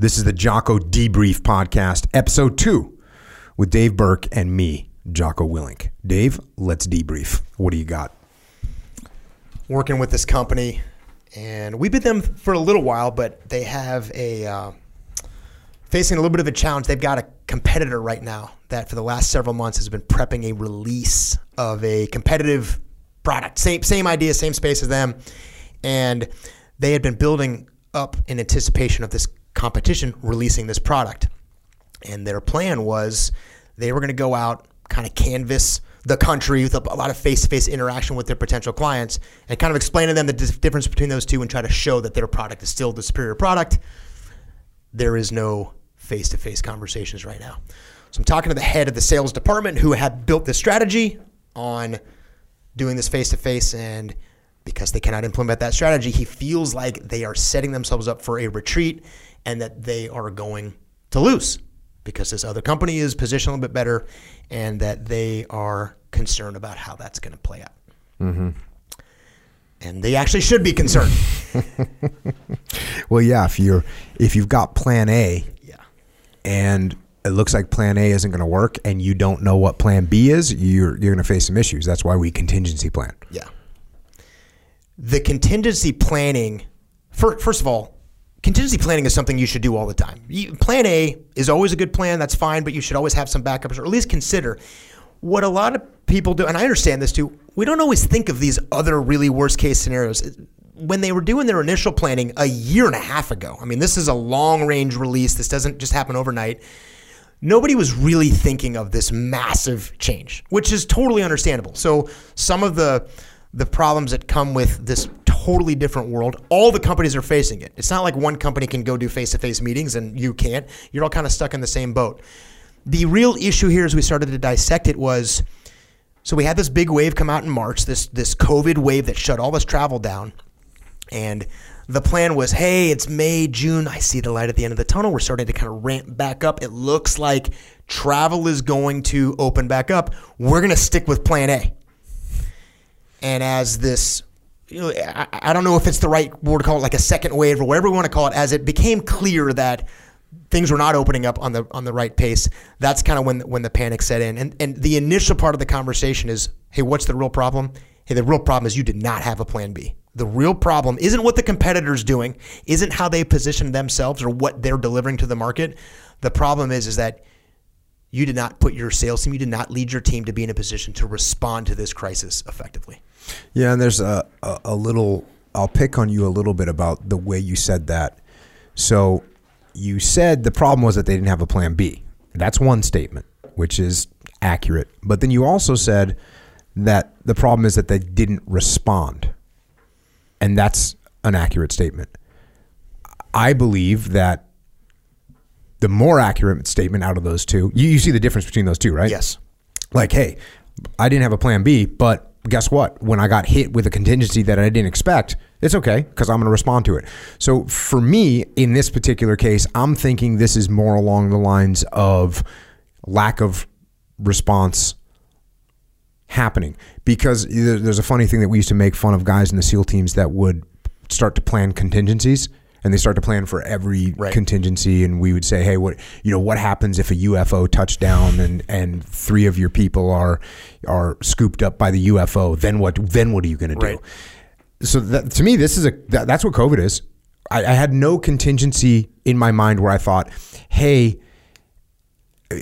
This is the Jocko Debrief Podcast, episode two, with Dave Berke and me, Jocko Willink. Dave, let's debrief. What do you got? working with this company, and we've been them for a little while, but they have a uh, facing a little bit of a challenge. They've got a competitor right now that for the last several months has been prepping a release of a competitive product. Same same idea, same space as them, and they had been building up in anticipation of this competition releasing this product. And their plan was they were going to go out, kind of canvas the country with a lot of face-to-face interaction with their potential clients, and kind of explain to them the difference between those two, and try to show that their product is still the superior product. There is no face-to-face conversations right now. So I'm talking to the head of the sales department who had built this strategy on doing this face-to-face, and because they cannot implement that strategy, he feels like they are setting themselves up for a retreat and that they are going to lose because this other company is positioned a little bit better and that they are concerned about how that's going to play out. Mm-hmm. And they actually should be concerned. Well, yeah, if you're if you've got Plan A yeah. and it looks like Plan A isn't going to work, and you don't know what Plan B is, you're you're going to face some issues. That's why we contingency plan. Yeah. The contingency planning, fir- first of all, contingency planning is something you should do all the time. You- Plan A is always a good plan, that's fine, but you should always have some backups or at least consider. What a lot of people do, and I understand this too, we don't always think of these other really worst case scenarios. When they were doing their initial planning a year and a half ago, I mean, this is a long range release, this doesn't just happen overnight nobody was really thinking of this massive change, which is totally understandable. So some of the the problems that come with this totally different world, all the companies are facing it. It's not like one company can go do face-to-face meetings and you can't. You're all kind of stuck in the same boat. The real issue here as we started to dissect it was so we had this big wave come out in March, this this COVID wave that shut all this travel down. And the plan was, hey, it's May, June. I see the light at the end of the tunnel. We're starting to kind of ramp back up. It looks like travel is going to open back up. We're going to stick with plan A. And as this, you know, I, I don't know if it's the right word to call it, like a second wave or whatever we want to call it, as it became clear that things were not opening up on the on the right pace. That's kind of when when the panic set in. And and the initial part of the conversation is, hey, what's the real problem? Hey, the real problem is you did not have a plan B. The real problem isn't what the competitor's doing, isn't how they position themselves or what they're delivering to the market. The problem is is that you did not put your sales team, you did not lead your team to be in a position to respond to this crisis effectively. Yeah, and there's a, a, a little, I'll pick on you a little bit about the way you said that. So you said the problem was that they didn't have a plan B. That's one statement, which is accurate. But then you also said that the problem is that they didn't respond. And that's an accurate statement. I believe that the more accurate statement out of those two, you, you see the difference between those two, right? Yes. like, hey, I didn't have a plan B, but guess what? When I got hit with a contingency that I didn't expect, it's okay because I'm going to respond to it. So for me, in this particular case, I'm thinking this is more along the lines of lack of response happening because there's a funny thing that we used to make fun of guys in the SEAL teams that would start to plan contingencies and they start to plan for every Right. contingency and we would say hey what you know what happens if a UFO touchdown and and three of your people are are scooped up by the UFO then what then what are you going to do so that, to me this is a that, that's what covid is. I, I had no contingency in my mind where i thought hey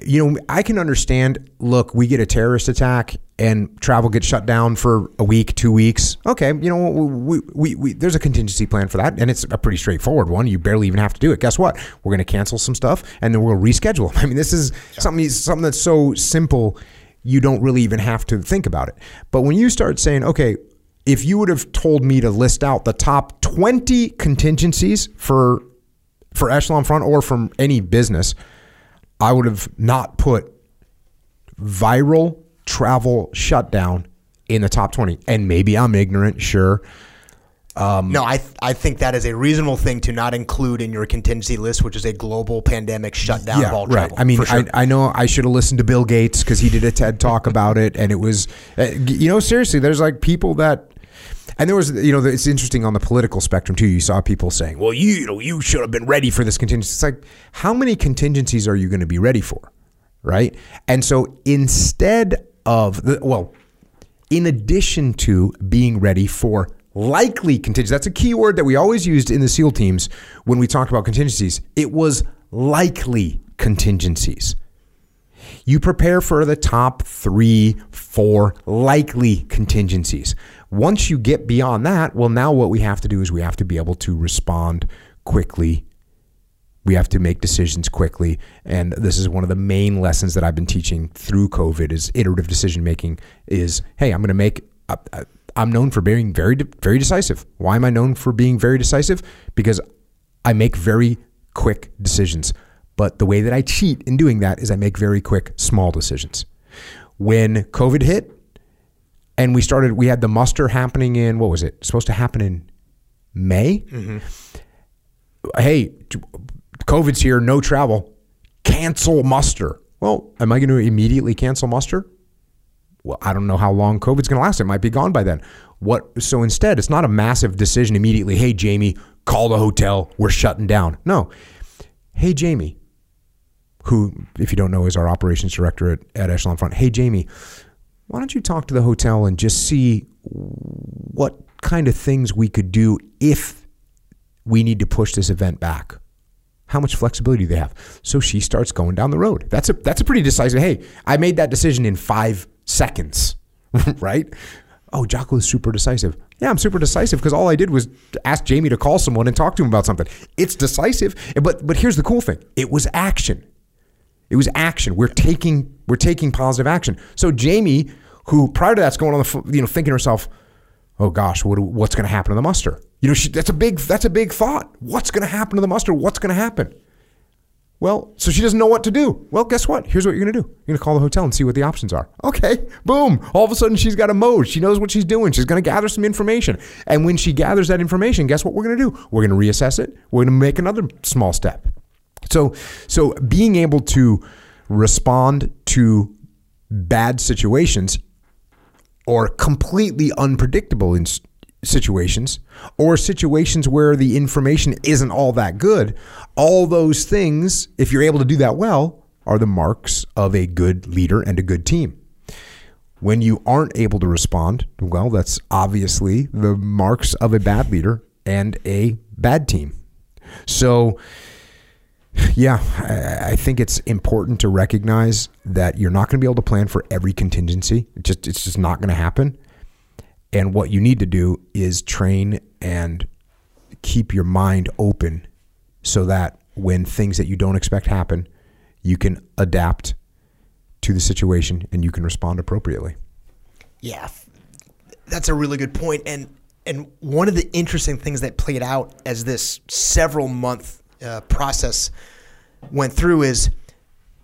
you know i can understand look we get a terrorist attack and travel gets shut down for a week two weeks. Okay you know we, we, we there's a contingency plan for that and it's a pretty straightforward one. You barely even have to do it. Guess what? We're going to cancel some stuff and then we'll reschedule. I mean this is something something that's so simple you don't really even have to think about it. But when you start saying okay if you would have told me to list out the top 20 contingencies for for echelon front or from any business I would have not put viral travel shutdown in the top 20. And maybe I'm ignorant, sure. no, I th- I think that is a reasonable thing to not include in your contingency list, which is a global pandemic shutdown of all right. travel. I mean, sure. I, I know I should have listened to Bill Gates because he did a TED talk about it, and it was, uh, you know, seriously, there's like people that And there was, you know, it's interesting on the political spectrum too. You saw people saying, "Well, you, you know, you should have been ready for this contingency." It's like, how many contingencies are you going to be ready for, right? And so instead of the, well, in addition to being ready for likely contingencies, that's a key word that we always used in the SEAL teams when we talked about contingencies. It was likely contingencies. You prepare for the top three, four likely contingencies. Once you get beyond that, well, now what we have to do is we have to be able to respond quickly. We have to make decisions quickly. And this is one of the main lessons that I've been teaching through COVID is iterative decision making is, hey, I'm going to make, I'm known for being very, very decisive. Why am I known for being very decisive? Because I make very quick decisions. But the way that I cheat in doing that is I make very quick, small decisions. When COVID hit and we started, we had the muster happening in, what was it? Supposed to happen in May? Mm-hmm. Hey, COVID's here, no travel. Cancel muster. Well, am I going to immediately cancel muster? Well, I don't know how long COVID's going to last. It might be gone by then. What? So instead, it's not a massive decision immediately. Hey, Jamie, call the hotel. We're shutting down. No. Hey, Jamie, who, if you don't know, is our operations director at, at Echelon Front. Hey, Jamie, why don't you talk to the hotel and just see what kind of things we could do if we need to push this event back? How much flexibility do they have? So she starts going down the road. That's a that's a pretty decisive. Hey, I made that decision in five seconds, right? Oh, Jocko is super decisive. Yeah, I'm super decisive because all I did was ask Jamie to call someone and talk to him about something. It's decisive, but but here's the cool thing: it was action. It was action. We're taking we're taking positive action. So Jamie, who prior to that's going on the you know thinking to herself, oh gosh, what, what's going to happen to the muster? You know, she, that's a big that's a big thought. What's going to happen to the muster? What's going to happen? Well, so she doesn't know what to do. Well, guess what? Here's what you're going to do. You're going to call the hotel and see what the options are. Okay, boom. All of a sudden, she's got a mode. She knows what she's doing. She's going to gather some information. And when she gathers that information, guess what we're going to do? We're going to reassess it. We're going to make another small step. So, so being able to respond to bad situations or completely unpredictable situations or situations where the information isn't all that good, all those things, if you're able to do that well, are the marks of a good leader and a good team. When you aren't able to respond, well, that's obviously the marks of a bad leader and a bad team. So, yeah, I think it's important to recognize that you're not going to be able to plan for every contingency. It just it's just not going to happen. And what you need to do is train and keep your mind open so that when things that you don't expect happen, you can adapt to the situation and you can respond appropriately. Yeah. That's a really good point and and one of the interesting things that played out as this several month uh, process went through is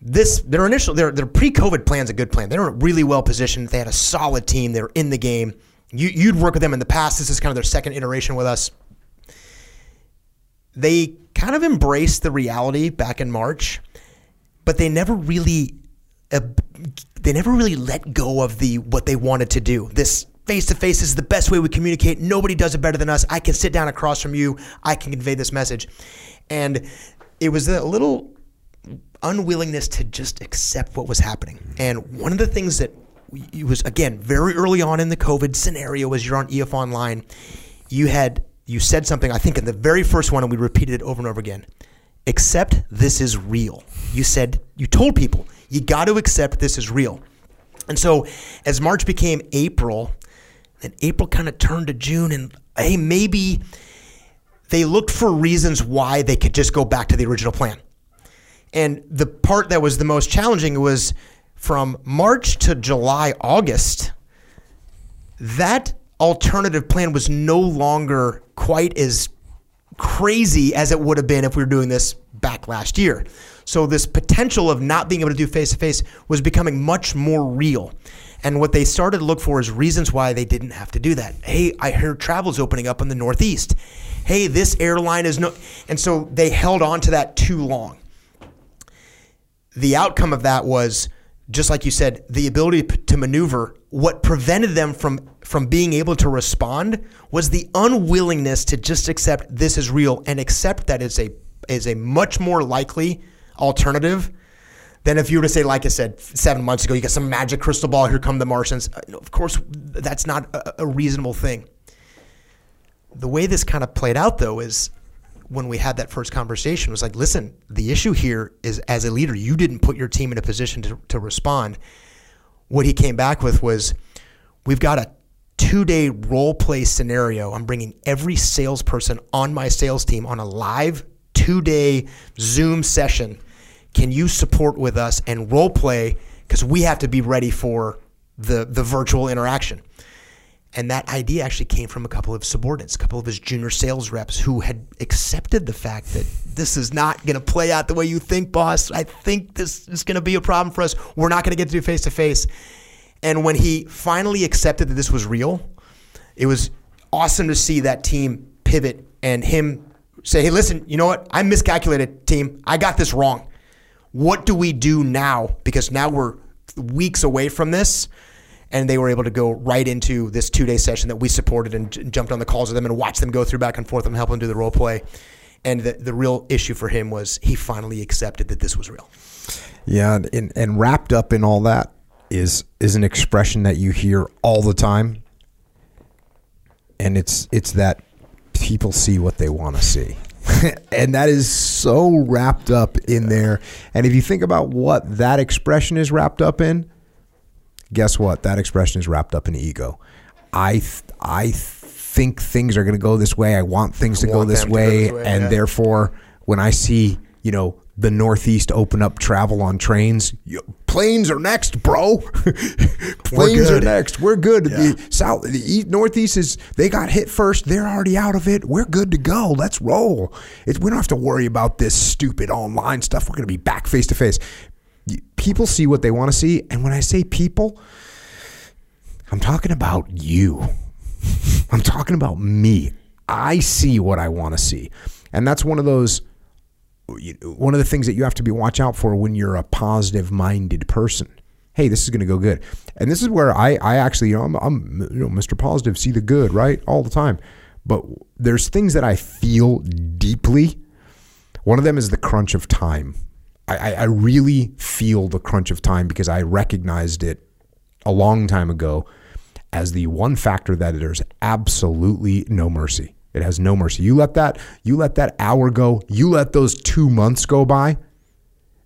this their initial their their pre-COVID plan's a good plan. They were really well positioned. They had a solid team. They were in the game. You you'd work with them in the past. This is kind of their second iteration with us. They kind of embraced the reality back in March, but they never really uh, they never really let go of the what they wanted to do. This face to face is the best way we communicate. Nobody does it better than us. I can sit down across from you. I can convey this message. And it was a little unwillingness to just accept what was happening. Mm-hmm. And one of the things that it was again very early on in the COVID scenario as you're on EF Online, you had you said something I think in the very first one, and we repeated it over and over again. Accept this is real. You said you told people you got to accept this is real. And so as March became April, and April kind of turned to June, and hey, maybe they looked for reasons why they could just go back to the original plan. And the part that was the most challenging was from March to July, August, that alternative plan was no longer quite as crazy as it would have been if we were doing this back last year. So this potential of not being able to do face to face was becoming much more real. And what they started to look for is reasons why they didn't have to do that. Hey, I heard travel's opening up in the Northeast. Hey, this airline is no. And so they held on to that too long. The outcome of that was just like you said, the ability to maneuver. What prevented them from from being able to respond was the unwillingness to just accept this is real and accept that a is a much more likely alternative than if you were to say, like I said, seven months ago, you got some magic crystal ball. Here come the Martians. Uh, Of course, that's not a, a reasonable thing. The way this kind of played out, though, is when we had that first conversation was like, listen, the issue here is as a leader, you didn't put your team in a position to, to respond. What he came back with was, we've got a two day role play scenario. I'm bringing every salesperson on my sales team on a live two day Zoom session. Can you support with us and role play? Because we have to be ready for the, the virtual interaction. And that idea actually came from a couple of subordinates, a couple of his junior sales reps who had accepted the fact that this is not going to play out the way you think, boss. I think this is going to be a problem for us. We're not going to get to do face to face. And when he finally accepted that this was real, it was awesome to see that team pivot and him say, hey, listen, you know what? I miscalculated, team. I got this wrong. What do we do now? Because now we're weeks away from this and they were able to go right into this two day session that we supported and j- jumped on the calls with them and watched them go through back and forth and help them do the role play. And the, the real issue for him was he finally accepted that this was real. Yeah, and, and wrapped up in all that is is an expression that you hear all the time, and it's it's that people see what they want to see, and that is so wrapped up in there. And if you think about what that expression is wrapped up in, guess what? That expression is wrapped up in ego. I th- I think things are going to go this way. I want things to go this them to go way, this way, and yeah. therefore, when I see you know the Northeast open up travel on trains, planes are next, bro. planes are next. We're good. The South, the East, Northeast is they got hit first. They're already out of it. We're good to go. Let's roll. It, we don't have to worry about this stupid online stuff. We're going to be back face to face. People see what they want to see, and when I say people, I'm talking about you. I'm talking about me. I see what I want to see. And that's one of those one of the things that you have to be watch out for when you're a positive minded person. Hey, this is going to go good. And this is where I, I actually, you know, I'm, I'm, you know, Mr. Positive, see the good, right? All the time. But there's things that I feel deeply. One of them is the crunch of time. I, I, really feel the crunch of time because I recognized it a long time ago as the one factor that there's absolutely no mercy. It has no mercy. You let that you let that hour go, you let those 2 months go by,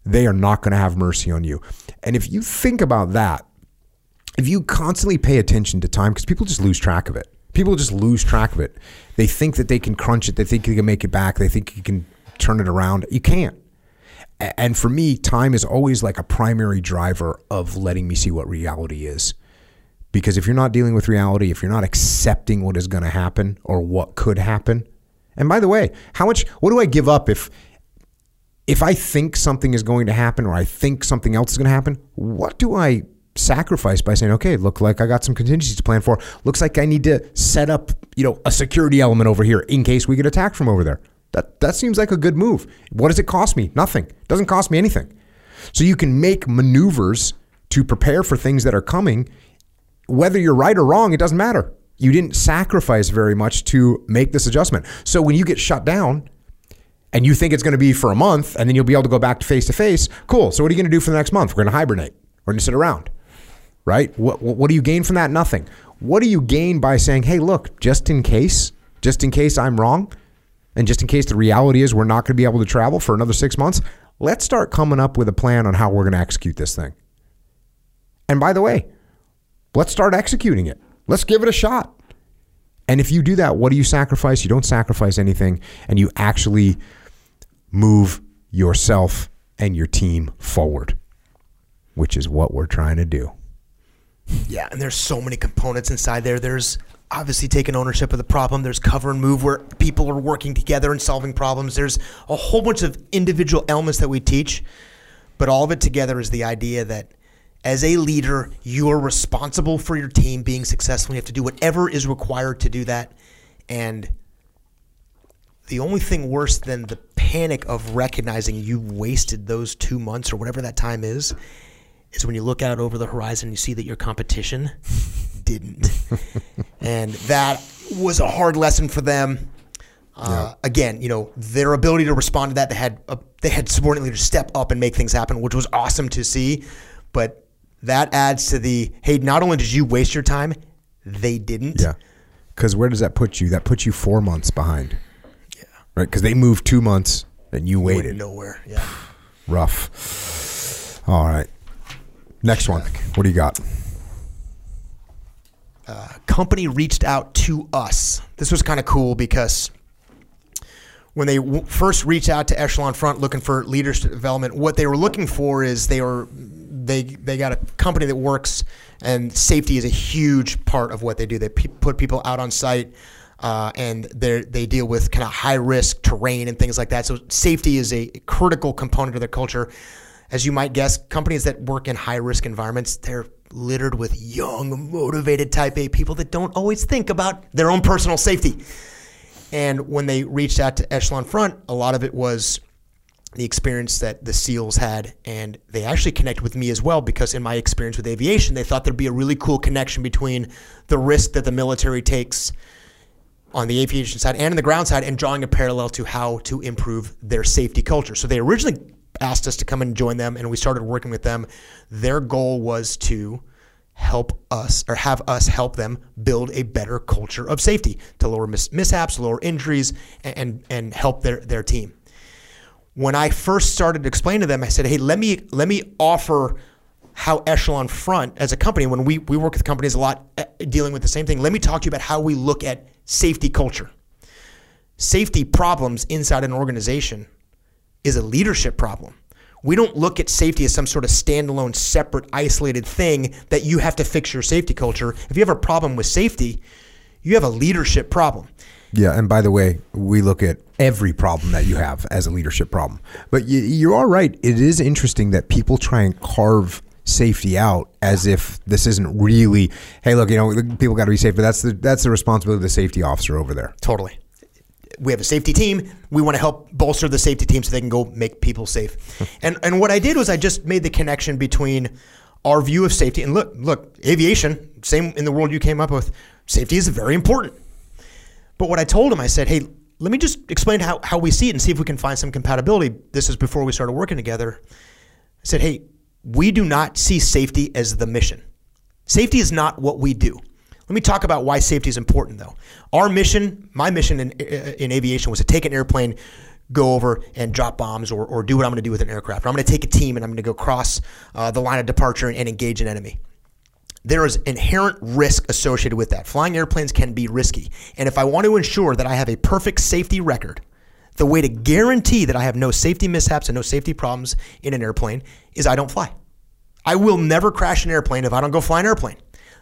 they are not going to have mercy on you. And if you think about that, if you constantly pay attention to time because people just lose track of it. People just lose track of it. They think that they can crunch it, they think they can make it back, they think you can turn it around. You can't. And for me, time is always like a primary driver of letting me see what reality is. Because if you're not dealing with reality, if you're not accepting what is going to happen or what could happen, and by the way, how much, what do I give up if, if I think something is going to happen or I think something else is going to happen? What do I sacrifice by saying, okay, look like I got some contingencies to plan for. Looks like I need to set up, you know, a security element over here in case we get attacked from over there. That that seems like a good move. What does it cost me? Nothing. It doesn't cost me anything. So you can make maneuvers to prepare for things that are coming. Whether you're right or wrong, it doesn't matter. You didn't sacrifice very much to make this adjustment. So when you get shut down and you think it's going to be for a month and then you'll be able to go back to face to face, cool. So what are you going to do for the next month? We're going to hibernate. We're going to sit around. Right? What, what what do you gain from that? Nothing. What do you gain by saying, "Hey, look, just in case, just in case I'm wrong, and just in case the reality is we're not going to be able to travel for another 6 months, let's start coming up with a plan on how we're going to execute this thing." And by the way, let's start executing it. Let's give it a shot. And if you do that, what do you sacrifice? You don't sacrifice anything, and you actually move yourself and your team forward, which is what we're trying to do. Yeah, and there's so many components inside there. There's obviously taking ownership of the problem. There's cover and move where people are working together and solving problems. There's a whole bunch of individual elements that we teach, but all of it together is the idea that as a leader, you are responsible for your team being successful. You have to do whatever is required to do that. And the only thing worse than the panic of recognizing you wasted those two months or whatever that time is, is when you look out over the horizon, and you see that your competition didn't, and that was a hard lesson for them. Uh, Again, you know their ability to respond to that. They had a, they had subordinate leaders step up and make things happen, which was awesome to see. But that adds to the hey. Not only did you waste your time, they didn't. Yeah. Because where does that put you? That puts you four months behind. Yeah. Right. Because they moved two months and you Went waited. nowhere. Yeah. Rough. All right. Next one. What do you got? Company reached out to us. This was kind of cool because when they w- first reached out to Echelon Front looking for leadership development, what they were looking for is they were they they got a company that works and safety is a huge part of what they do. They pe- put people out on site. Uh, and they they deal with kind of high risk terrain and things like that. So safety is a critical component of their culture. As you might guess, companies that work in high risk environments, they're littered with young, motivated type A people that don't always think about their own personal safety. And when they reached out to Echelon Front, a lot of it was the experience that the SEALs had. And they actually connected with me as well because, in my experience with aviation, they thought there'd be a really cool connection between the risk that the military takes on the aviation side and on the ground side and drawing a parallel to how to improve their safety culture. So they originally asked us to come and join them and we started working with them. Their goal was to help us or have us help them build a better culture of safety to lower mis- mishaps, lower injuries and, and and help their their team. When I first started to explain to them, I said, "Hey, let me let me offer how Echelon Front as a company, when we, we work with companies a lot uh, dealing with the same thing, let me talk to you about how we look at safety culture. Safety problems inside an organization is a leadership problem. We don't look at safety as some sort of standalone, separate, isolated thing that you have to fix your safety culture. If you have a problem with safety, you have a leadership problem. Yeah, and by the way, we look at every problem that you have as a leadership problem. But you, you are right. It is interesting that people try and carve safety out as if this isn't really. Hey, look, you know, people got to be safe, but that's the that's the responsibility of the safety officer over there. Totally. We have a safety team. We want to help bolster the safety team so they can go make people safe. Hmm. and and what I did was I just made the connection between our view of safety and look, look, aviation, same in the world you came up with, safety is very important. But what I told him, I said, hey, let me just explain how, how we see it and see if we can find some compatibility. This is before we started working together. I said, hey, we do not see safety as the mission. Safety is not what we do. Let me talk about why safety is important, though. Our mission, my mission in, in aviation, was to take an airplane, go over and drop bombs, or, or do what I'm going to do with an aircraft. I'm going to take a team and I'm going to go cross uh, the line of departure and, and engage an enemy there is inherent risk associated with that. Flying airplanes can be risky. And if I want to ensure that I have a perfect safety record, the way to guarantee that I have no safety mishaps and no safety problems in an airplane is I don't fly. I will never crash an airplane if I don't go fly an airplane.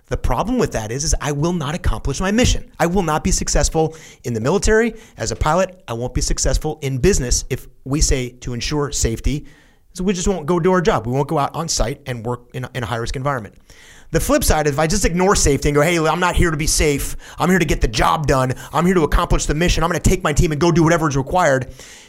The problem with that is, is I will not accomplish my mission. I will not be successful in the military as a pilot. I won't be successful in business if we say to ensure safety. So we just won't go do our job. We won't go out on site and work in a, in a high risk environment. The flip side is if I just ignore safety and go, hey, I'm not here to be safe. I'm here to get the job done. I'm here to accomplish the mission. I'm going to take my team and go do whatever is required.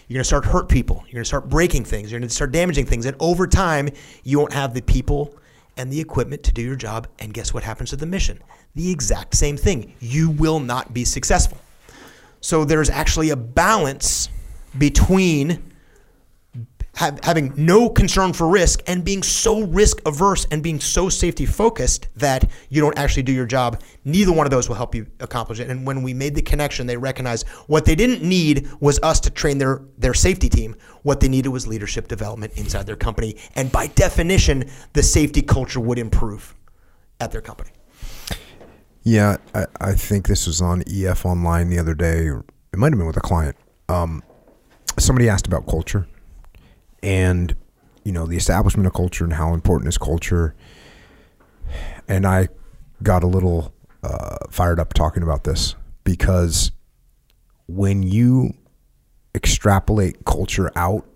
You're going to start hurt people. You're going to start breaking things. You're going to start damaging things. And over time, you won't have the people and the equipment to do your job. And guess what happens to the mission? The exact same thing. You will not be successful. So there's actually a balance between have, having no concern for risk and being so risk averse and being so safety focused that you don't actually do your job. Neither one of those will help you accomplish it. And when we made the connection, they recognized what they didn't need was us to train their their safety team. What they needed was leadership development inside their company, and by definition, the safety culture would improve at their company. Yeah, I, I think this was on EF Online the other day. It might have been with a client. Um, somebody asked about culture and you know the establishment of culture and how important is culture. And I got a little uh, fired up talking about this because when you extrapolate culture out,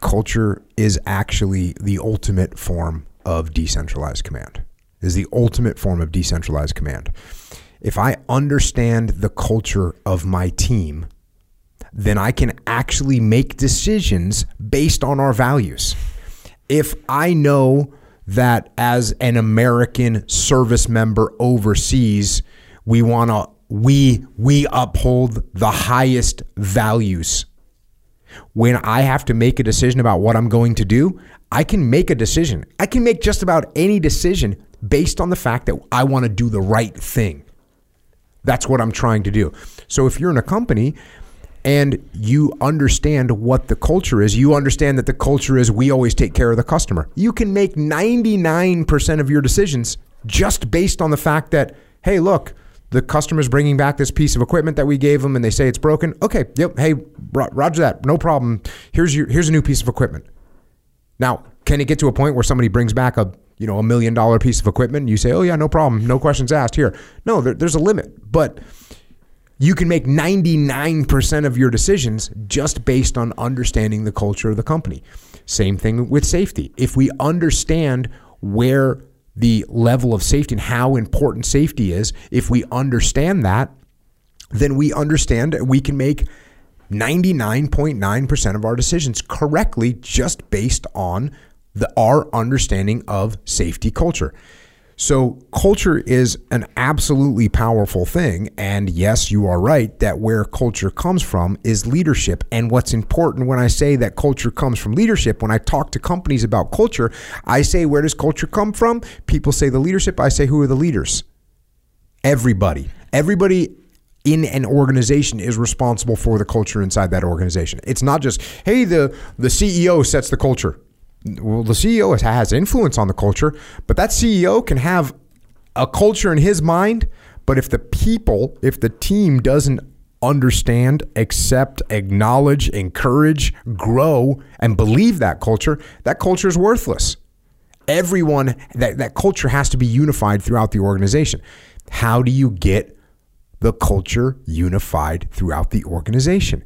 culture is actually the ultimate form of decentralized command. Is the ultimate form of decentralized command. If I understand the culture of my team, then I can actually make decisions based on our values. If I know that as an American service member overseas, we want to we we uphold the highest values. When I have to make a decision about what I'm going to do, I can make a decision. I can make just about any decision based on the fact that I want to do the right thing. That's what I'm trying to do. So if you're in a company and you understand what the culture is, you understand that the culture is we always take care of the customer. You can make 99% of your decisions just based on the fact that, hey, look, the customer's bringing back this piece of equipment that we gave them and they say it's broken. Okay, yep, hey, roger that. No problem. Here's your here's a new piece of equipment. Now, can it get to a point where somebody brings back a you know a million dollar piece of equipment and you say, oh yeah, no problem, no questions asked here? No, there, there's a limit, but you can make 99% of your decisions just based on understanding the culture of the company. Same thing with safety. If we understand where the level of safety and how important safety is, if we understand that, then we understand we can make 99.9% of our decisions correctly just based on the, our understanding of safety culture. So, culture is an absolutely powerful thing. And yes, you are right that where culture comes from is leadership. And what's important when I say that culture comes from leadership, when I talk to companies about culture, I say, where does culture come from? People say the leadership. I say, who are the leaders? Everybody. Everybody in an organization is responsible for the culture inside that organization. It's not just, hey, the, the CEO sets the culture well, the CEO has influence on the culture, but that CEO can have a culture in his mind. But if the people, if the team doesn't understand, accept, acknowledge, encourage, grow, and believe that culture, that culture is worthless. Everyone, that, that culture has to be unified throughout the organization. How do you get the culture unified throughout the organization?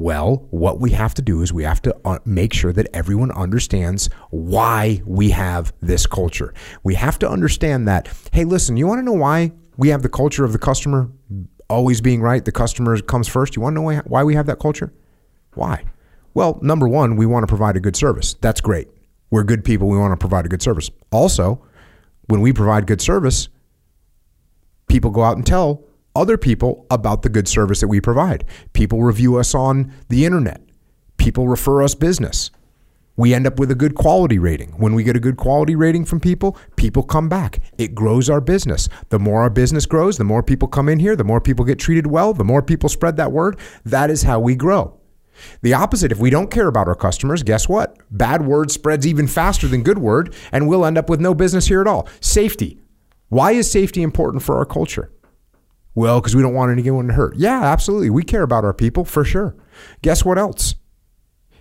Well, what we have to do is we have to uh, make sure that everyone understands why we have this culture. We have to understand that, hey, listen, you want to know why we have the culture of the customer always being right? The customer comes first. You want to know why we have that culture? Why? Well, number one, we want to provide a good service. That's great. We're good people. We want to provide a good service. Also, when we provide good service, people go out and tell other people about the good service that we provide. People review us on the internet. People refer us business. We end up with a good quality rating. When we get a good quality rating from people, people come back. It grows our business. The more our business grows, the more people come in here, the more people get treated well, the more people spread that word. That is how we grow. The opposite, if we don't care about our customers, guess what? Bad word spreads even faster than good word, and we'll end up with no business here at all. Safety. Why is safety important for our culture? Well, because we don't want anyone to hurt. Yeah, absolutely. We care about our people for sure. Guess what else?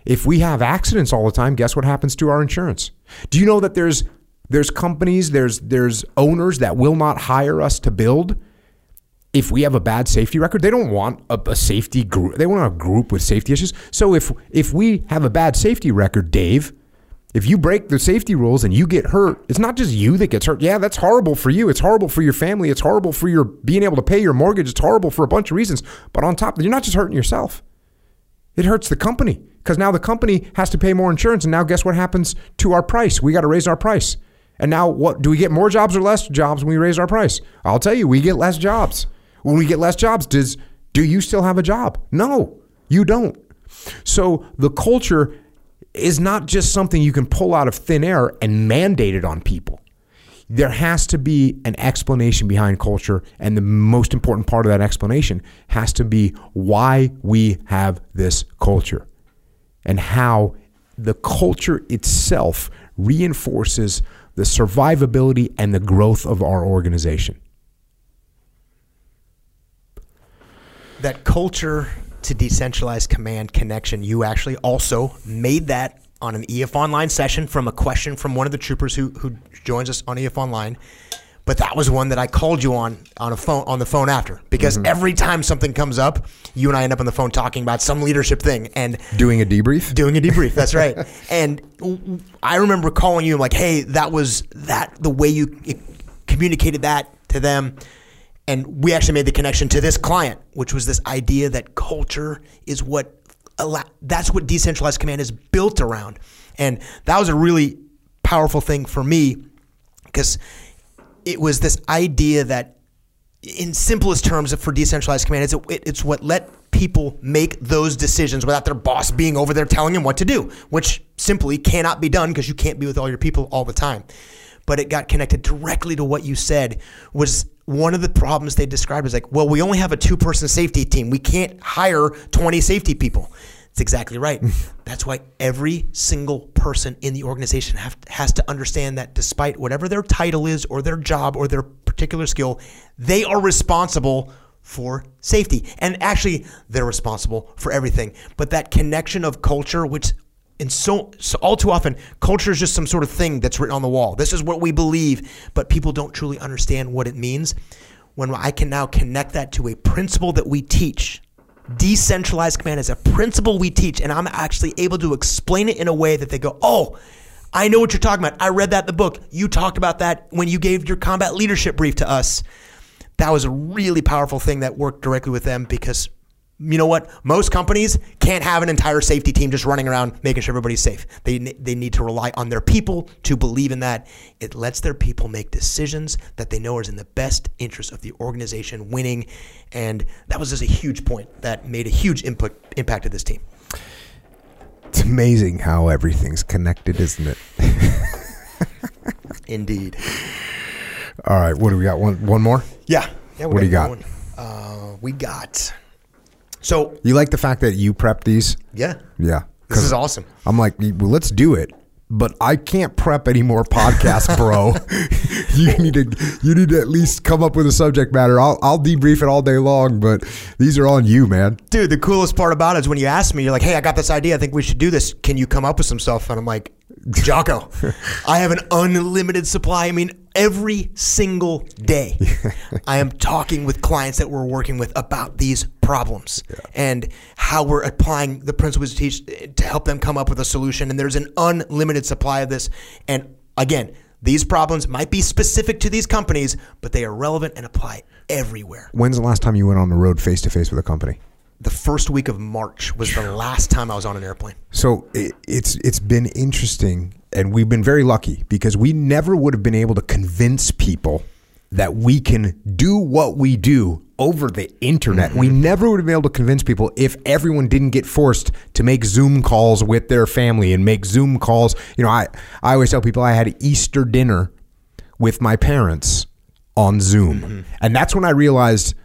If we have accidents all the time, guess what happens to our insurance? Do you know that there's there's companies, there's there's owners that will not hire us to build if we have a bad safety record. They don't want a, a safety group. They want a group with safety issues. So if if we have a bad safety record, Dave, if you break the safety rules and you get hurt, it's not just you that gets hurt. Yeah, that's horrible for you. It's horrible for your family. It's horrible for your being able to pay your mortgage. It's horrible for a bunch of reasons. But on top, of that, you're not just hurting yourself. It hurts the company because now the company has to pay more insurance. And now guess what happens to our price? We got to raise our price. And now what do we get more jobs or less jobs when we raise our price? I'll tell you, we get less jobs. When we get less jobs, does do you still have a job? No, you don't. So the culture is not just something you can pull out of thin air and mandate it on people. There has to be an explanation behind culture, and the most important part of that explanation has to be why we have this culture and how the culture itself reinforces the survivability and the growth of our organization. That culture to decentralized command connection, you actually also made that on an EF Online session from a question from one of the troopers who, who joins us on EF Online. But that was one that I called you on on a phone on the phone after because mm-hmm. every time something comes up, you and I end up on the phone talking about some leadership thing and doing a debrief. Doing a debrief. That's right. and I remember calling you like, "Hey, that was that the way you communicated that to them." And we actually made the connection to this client, which was this idea that culture is what that's what decentralized command is built around, and that was a really powerful thing for me because it was this idea that in simplest terms for decentralized command it's, it's what let people make those decisions without their boss being over there telling them what to do which simply cannot be done because you can't be with all your people all the time. But it got connected directly to what you said was one of the problems they described as like well we only have a two person safety team we can't hire 20 safety people it's exactly right. That's why every single person in the organization have, has to understand that despite whatever their title is or their job or their particular skill, they are responsible for safety. And actually, they're responsible for everything. But that connection of culture, which and so, so all too often, culture is just some sort of thing that's written on the wall. This is what we believe, but people don't truly understand what it means. When I can now connect that to a principle that we teach, decentralized command is a principle we teach, and I'm actually able to explain it in a way that they go, oh, I know what you're talking about. I read that in the book. You talked about that when you gave your combat leadership brief to us. That was a really powerful thing that worked directly with them because you know what? Most companies can't have an entire safety team just running around making sure everybody's safe. They, they need to rely on their people to believe in that. It lets their people make decisions that they know is in the best interest of the organization winning. And that was just a huge point that made a huge input impact to this team. It's amazing how everything's connected, isn't it? Indeed. All right, what do we got? One one more? Yeah. yeah what do you got? Uh, we got so you like the fact that you prep these? Yeah. Yeah. This is awesome. I'm like, well, let's do it. But I can't prep any more podcasts, bro. you need to you need to at least come up with a subject matter. I'll I'll debrief it all day long, but these are on you, man. Dude, the coolest part about it is when you ask me, you're like, "Hey, I got this idea. I think we should do this. Can you come up with some stuff?" And I'm like, Jocko, I have an unlimited supply. I mean, every single day, I am talking with clients that we're working with about these problems yeah. and how we're applying the principles to teach to help them come up with a solution. And there's an unlimited supply of this. And again, these problems might be specific to these companies, but they are relevant and apply everywhere. When's the last time you went on the road face to face with a company? the first week of March was the last time I was on an airplane. So it, it's it's been interesting, and we've been very lucky because we never would have been able to convince people that we can do what we do over the internet. Mm-hmm. We never would have been able to convince people if everyone didn't get forced to make Zoom calls with their family and make Zoom calls. You know, I I always tell people I had Easter dinner with my parents on Zoom, mm-hmm. and that's when I realized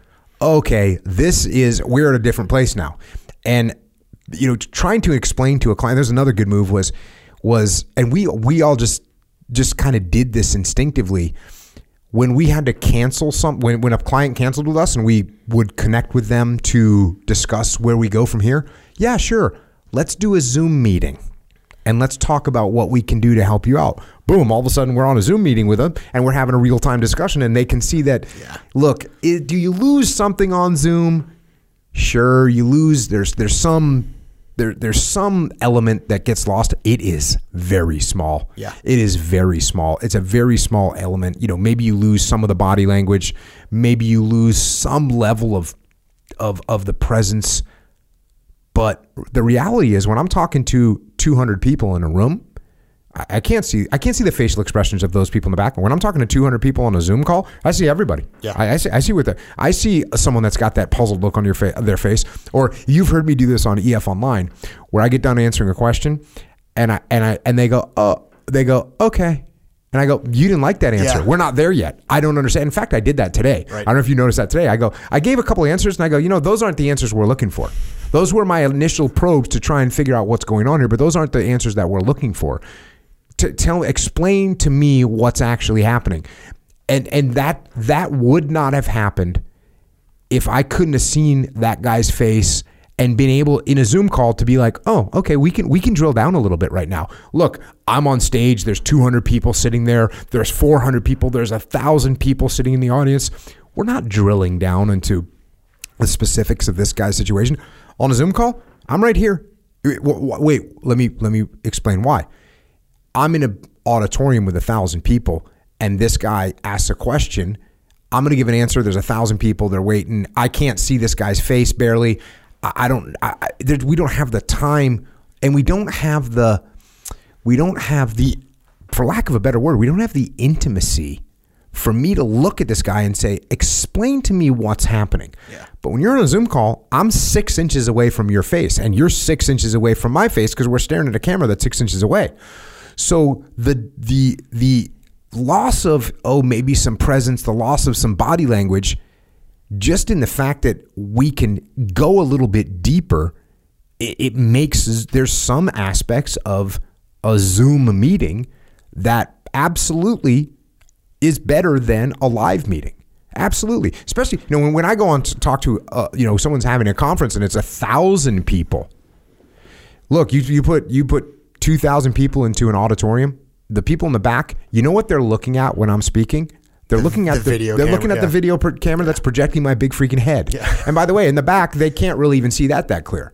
okay, this is we're at a different place now, and you know, trying to explain to a client. There's another good move was was, and we we all just just kind of did this instinctively when we had to cancel some when, when a client canceled with us and we would connect with them to discuss where we go from here yeah sure let's do a zoom meeting and let's talk about what we can do to help you out. Boom, all of a sudden we're on a Zoom meeting with them and we're having a real time discussion and they can see that, yeah. look, it, do you lose something on Zoom? Sure, you lose. There's there's some there there's some element that gets lost. It is very small. Yeah. It is very small. It's a very small element. You know, maybe you lose some of the body language, maybe you lose some level of of of the presence but the reality is, when I'm talking to 200 people in a room, I can't see I can't see the facial expressions of those people in the back. When I'm talking to 200 people on a Zoom call, I see everybody. Yeah, I, I see I see what the I see someone that's got that puzzled look on your fa- their face. Or you've heard me do this on EF Online, where I get done answering a question, and I and I and they go, oh, they go, okay, and I go, you didn't like that answer. Yeah. We're not there yet. I don't understand. In fact, I did that today. Right. I don't know if you noticed that today. I go, I gave a couple of answers, and I go, you know, those aren't the answers we're looking for. Those were my initial probes to try and figure out what's going on here, but those aren't the answers that we're looking for. To tell, explain to me what's actually happening, and and that that would not have happened if I couldn't have seen that guy's face and been able in a Zoom call to be like, oh, okay, we can we can drill down a little bit right now. Look, I'm on stage. There's 200 people sitting there. There's 400 people. There's a thousand people sitting in the audience. We're not drilling down into the specifics of this guy's situation on a Zoom call, I'm right here. Wait, let me let me explain why. I'm in an auditorium with a thousand people, and this guy asks a question. I'm going to give an answer. There's a thousand people. They're waiting. I can't see this guy's face barely. I, don't. I, we don't have the time, and we don't have the. We don't have the for lack of a better word, we don't have the intimacy for me to look at this guy and say, explain to me what's happening. Yeah. But when you're on a Zoom call, I'm six inches away from your face, and you're six inches away from my face because we're staring at a camera that's six inches away. So the the the loss of oh maybe some presence, the loss of some body language, just in the fact that we can go a little bit deeper, it, it makes there's some aspects of a Zoom meeting that absolutely is better than a live meeting. Absolutely, especially you know when, when I go on to talk to uh, you know someone's having a conference and it's a thousand people. Look, you you put you put two thousand people into an auditorium. The people in the back, you know what they're looking at when I'm speaking? They're looking at the video They're camera, looking at yeah. the video per- camera that's projecting my big freaking head. Yeah. And by the way, in the back, they can't really even see that that clear.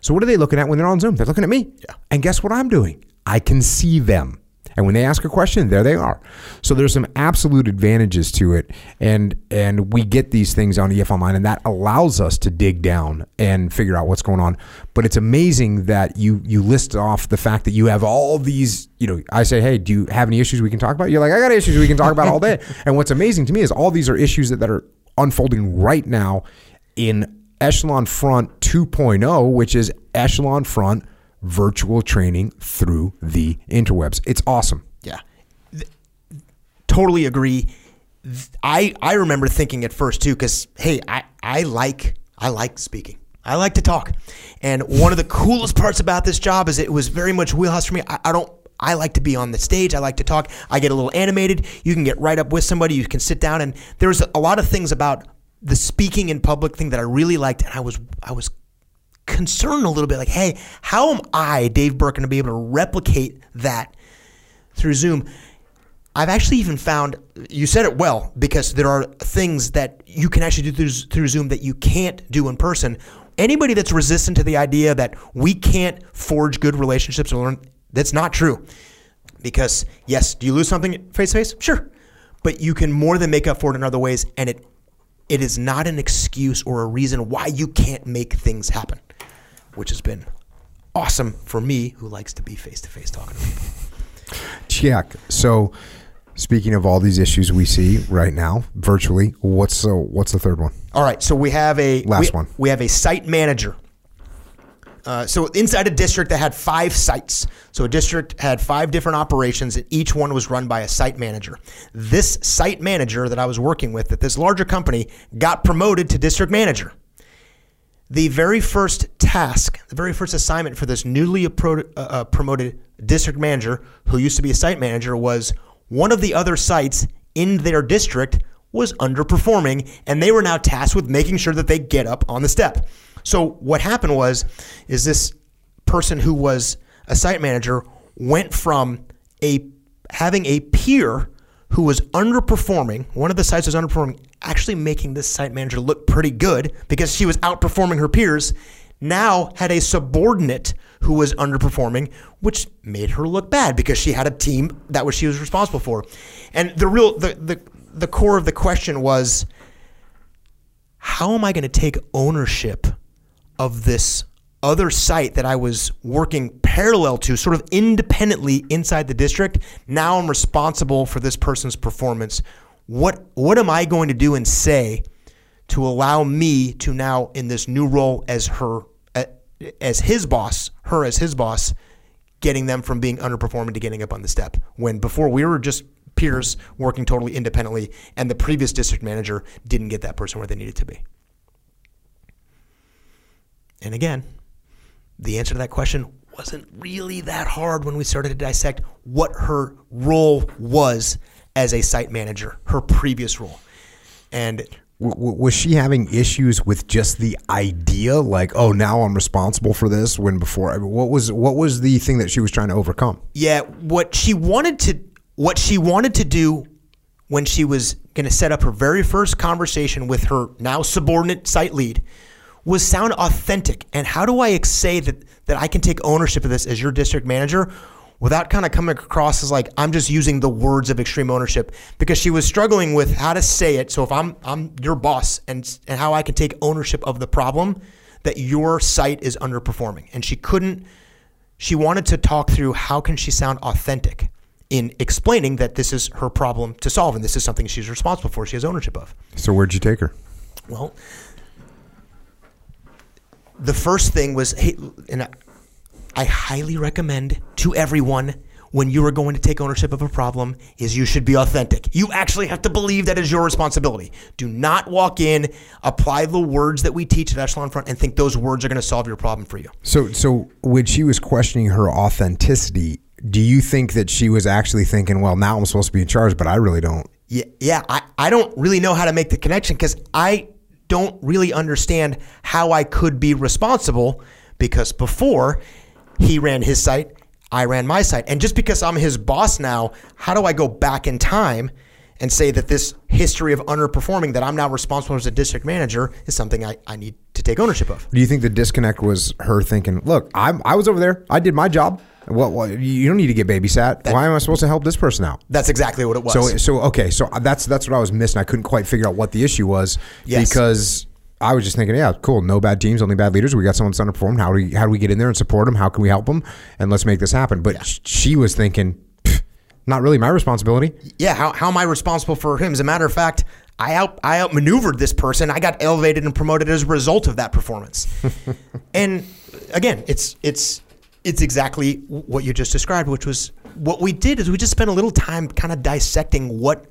So what are they looking at when they're on Zoom? They're looking at me. Yeah. And guess what I'm doing? I can see them. And when they ask a question, there they are. So there's some absolute advantages to it, and and we get these things on EF Online, and that allows us to dig down and figure out what's going on. But it's amazing that you you list off the fact that you have all these. You know, I say, hey, do you have any issues we can talk about? You're like, I got issues we can talk about all day. And what's amazing to me is all these are issues that, that are unfolding right now in Echelon Front 2.0, which is Echelon Front virtual training through the interwebs. It's awesome. Yeah. Totally agree. I I remember thinking at first too cuz hey, I I like I like speaking. I like to talk. And one of the coolest parts about this job is it was very much wheelhouse for me. I, I don't I like to be on the stage. I like to talk. I get a little animated. You can get right up with somebody. You can sit down and there's a lot of things about the speaking in public thing that I really liked and I was I was concerned a little bit like, hey, how am I, Dave Berke, going to be able to replicate that through Zoom? I've actually even found you said it well because there are things that you can actually do through, through Zoom that you can't do in person. Anybody that's resistant to the idea that we can't forge good relationships or learn, that's not true. Because yes, do you lose something face to face? Sure, but you can more than make up for it in other ways, and it it is not an excuse or a reason why you can't make things happen, which has been awesome for me who likes to be face to face talking to people. Check. So, speaking of all these issues we see right now virtually, what's the what's the third one? All right, so we have a Last we, one. We have a site manager. Uh, so inside a district that had five sites. So a district had five different operations, and each one was run by a site manager. This site manager that I was working with at this larger company got promoted to district manager. The very first task, the very first assignment for this newly appro- uh, uh, promoted district manager, who used to be a site manager, was one of the other sites in their district was underperforming, and they were now tasked with making sure that they get up on the step. So what happened was, is this person who was a site manager went from a having a peer who was underperforming, one of the sites was underperforming, actually making this site manager look pretty good because she was outperforming her peers, now had a subordinate who was underperforming, which made her look bad because she had a team that was she was responsible for. And the real the the, the core of the question was how am I going to take ownership of this other site that I was working parallel to, sort of independently inside the district? Now I'm responsible for this person's performance. What what am I going to do and say to allow me to now in this new role as her as his boss, her as his boss, getting them from being underperforming to getting up on the step. When before we were just peers working totally independently, and the previous district manager didn't get that person where they needed to be. And again, the answer to that question wasn't really that hard when we started to dissect what her role was as a site manager, her previous role. And W- was she having issues with just the idea, like, oh, now I'm responsible for this? When before, I mean, what was what was the thing that she was trying to overcome? Yeah, what she wanted to what she wanted to do when she was going to set up her very first conversation with her now subordinate site lead was sound authentic. And how do I say that that I can take ownership of this as your district manager without kind of coming across as like I'm just using the words of extreme ownership because she was struggling with how to say it. So if I'm I'm your boss and and how I can take ownership of the problem that your site is underperforming and she couldn't she wanted to talk through how can she sound authentic in explaining that this is her problem to solve and this is something she's responsible for. She has ownership of. So where'd you take her? Well, the first thing was, hey, and I, I highly recommend to everyone when you are going to take ownership of a problem is you should be authentic. You actually have to believe that is your responsibility. Do not walk in, apply the words that we teach at Echelon Front, and think those words are going to solve your problem for you. So, so when she was questioning her authenticity, do you think that she was actually thinking, "Well, now I'm supposed to be in charge, but I really don't"? Yeah, yeah. I, I don't really know how to make the connection because I don't really understand how I could be responsible because before he ran his site, I ran my site. And just because I'm his boss now, how do I go back in time and say that this history of underperforming that I'm now responsible as a district manager is something I, I need to take ownership of? Do you think the disconnect was her thinking, "Look, I'm, I was over there. I did my job. Well, well you don't need to get babysat. Why am I supposed to help this person out?" That's exactly what it was. So, so okay, so that's that's what I was missing. I couldn't quite figure out what the issue was Yes. because I was just thinking, yeah, cool, no bad teams, only bad leaders. We got someone that's underperformed. How do we how do we get in there and support them? How can we help them? And let's make this happen. But sh- she was thinking, not really my responsibility. yeah, how, how am I responsible for him? As a matter of fact, I out I outmaneuvered this person. I got elevated and promoted as a result of that performance. and again, it's it's it's exactly what you just described, which was what we did is we just spent a little time kind of dissecting what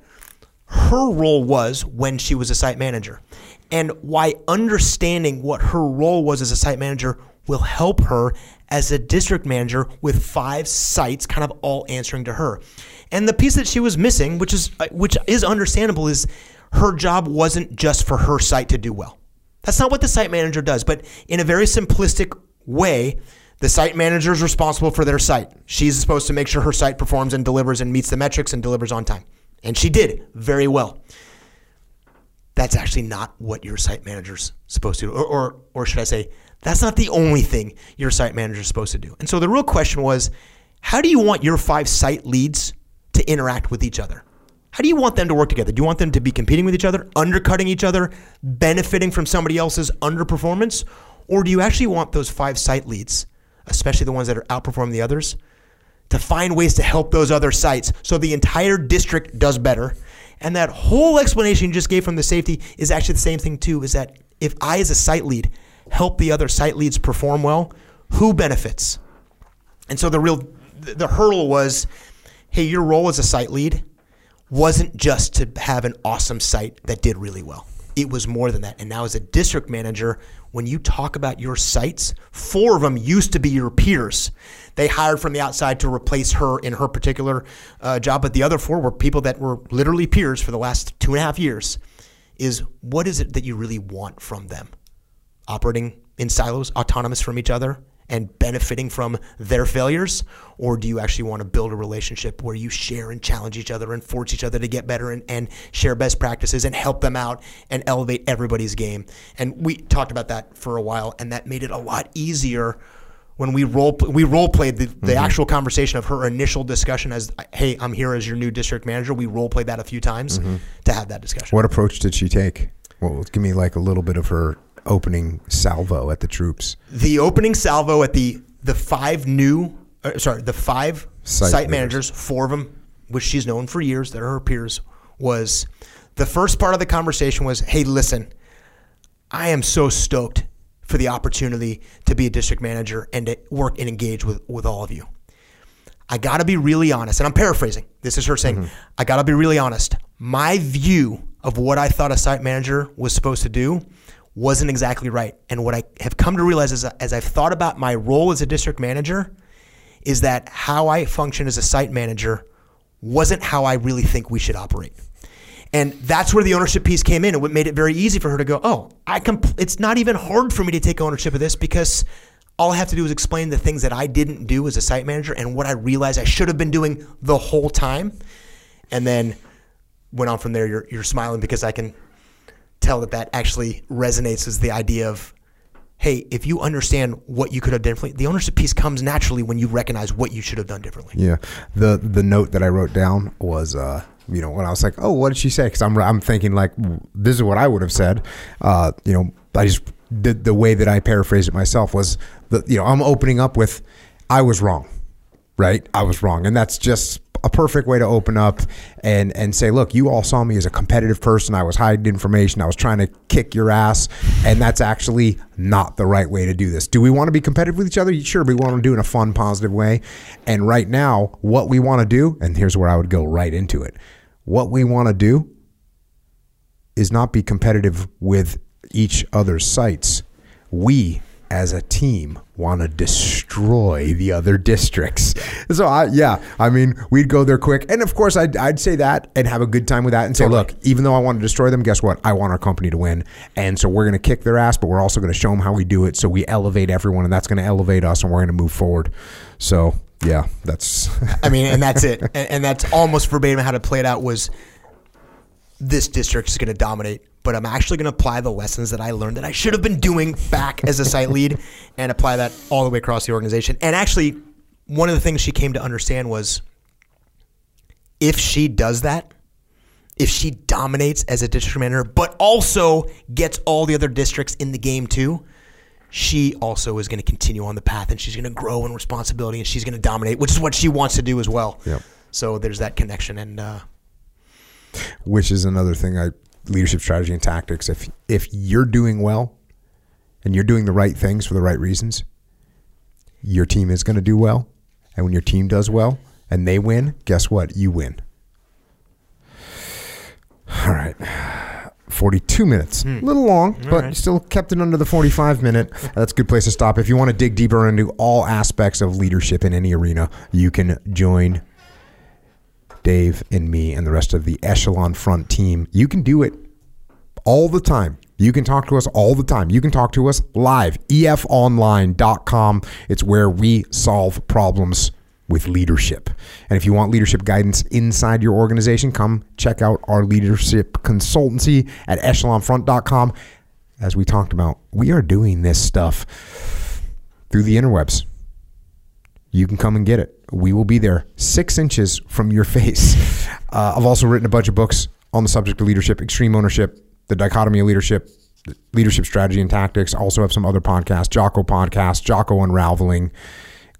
her role was when she was a site manager and why understanding what her role was as a site manager will help her as a district manager with five sites kind of all answering to her. And the piece that she was missing, which is uh, which is understandable is her job wasn't just for her site to do well. That's not what the site manager does, but in a very simplistic way, the site manager is responsible for their site. She's supposed to make sure her site performs and delivers and meets the metrics and delivers on time. And she did very well. That's actually not what your site manager's supposed to do. Or, or, or should I say, that's not the only thing your site manager is supposed to do. And so the real question was how do you want your five site leads to interact with each other? How do you want them to work together? Do you want them to be competing with each other, undercutting each other, benefiting from somebody else's underperformance? Or do you actually want those five site leads, especially the ones that are outperforming the others, to find ways to help those other sites so the entire district does better? And that whole explanation you just gave from the safety is actually the same thing too, is that if I as a site lead help the other site leads perform well, who benefits? And so the real the hurdle was, hey, your role as a site lead wasn't just to have an awesome site that did really well. It was more than that. And now as a district manager, when you talk about your sites, four of them used to be your peers. They hired from the outside to replace her in her particular uh, job, but the other four were people that were literally peers for the last two and a half years. Is what is it that you really want from them? operating in silos, autonomous from each other, and benefiting from their failures? Or do you actually want to build a relationship where you share and challenge each other and force each other to get better and, and share best practices and help them out and elevate everybody's game? And we talked about that for a while, and that made it a lot easier when we role we role played the, the mm-hmm. actual conversation of her initial discussion as hey I'm here as your new district manager we role played that a few times mm-hmm. to have that discussion What approach did she take? Well, give me like a little bit of her opening salvo at the troops. the opening salvo at the the five new uh, sorry the five Site site, managers four of them which she's known for years that are her peers was the first part of the conversation was hey listen i am so stoked for the opportunity to be a district manager and to work and engage with with all of you I got to be really honest, and I'm paraphrasing. This is her saying, I got to be really honest. My view of what I thought a site manager was supposed to do wasn't exactly right. And what I have come to realize is, as I've thought about my role as a district manager, is that how I function as a site manager wasn't how I really think we should operate. And that's where the ownership piece came in. and what made it very easy for her to go, oh, I compl- it's not even hard for me to take ownership of this because all I have to do is explain the things that I didn't do as a site manager and what I realized I should have been doing the whole time. And then went on from there. You're, you're smiling because I can tell that that actually resonates as the idea of, hey, if you understand what you could have done differently, the ownership piece comes naturally when you recognize what you should have done differently. Yeah. The the note that I wrote down was uh you know when I was like, "Oh, what did she say?" cuz I'm I'm thinking like this is what I would have said. Uh you know, I just the the way that I paraphrased it myself was the you know, I'm opening up with I was wrong. Right? I was wrong. And that's just a perfect way to open up and and say, look, you all saw me as a competitive person. I was hiding information. I was trying to kick your ass, and that's actually not the right way to do this. Do we want to be competitive with each other? Sure, we want to do it in a fun, positive way. And right now, what we want to do, and here's where I would go right into it. What we want to do is not be competitive with each other's sites. We as a team want to destroy the other districts. So I yeah, I mean, we'd go there quick. And of course I'd, I'd say that and have a good time with that and say, look, even though I want to destroy them, guess what? I want our company to win. And so we're going to kick their ass, but we're also going to show them how we do it so we elevate everyone and that's going to elevate us and we're going to move forward. So, yeah, that's I mean, and that's it. And, and that's almost verbatim how to play it out was this district is going to dominate, but I'm actually going to apply the lessons that I learned that I should have been doing back as a site lead and apply that all the way across the organization. And actually, one of the things she came to understand was if she does that, if she dominates as a district manager, but also gets all the other districts in the game too, she also is going to continue on the path and she's going to grow in responsibility and she's going to dominate, which is what she wants to do as well. Yep. So there's that connection. And uh, which is another thing I leadership strategy and tactics. If if you're doing well and you're doing the right things for the right reasons, your team is going to do well. And when your team does well and they win, guess what? You win. All right. 42 minutes. A little long, but right. still kept it under the 45 minute. That's a good place to stop. If you want to dig deeper into all aspects of leadership in any arena, you can join Dave and me and the rest of the Echelon Front team. You can do it all the time. You can talk to us all the time. You can talk to us live. Efonline.com. It's where we solve problems with leadership. And if you want leadership guidance inside your organization, come check out our leadership consultancy at echelonfront.com. As we talked about, we are doing this stuff through the interwebs you can come and get it. We will be there six inches from your face. Uh, I've also written a bunch of books on the subject of leadership, extreme ownership, the dichotomy of leadership, leadership strategy and tactics. Also have some other podcasts, Jocko podcast, Jocko Unraveling,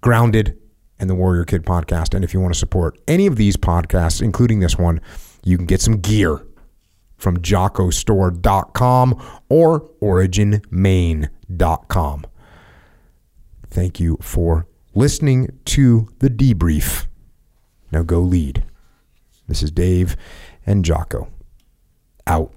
Grounded, and the Warrior Kid podcast. And if you want to support any of these podcasts, including this one, you can get some gear from jockostore.com or originmaine.com. Thank you for listening to the debrief. Now go lead. This is Dave and Jocko. Out.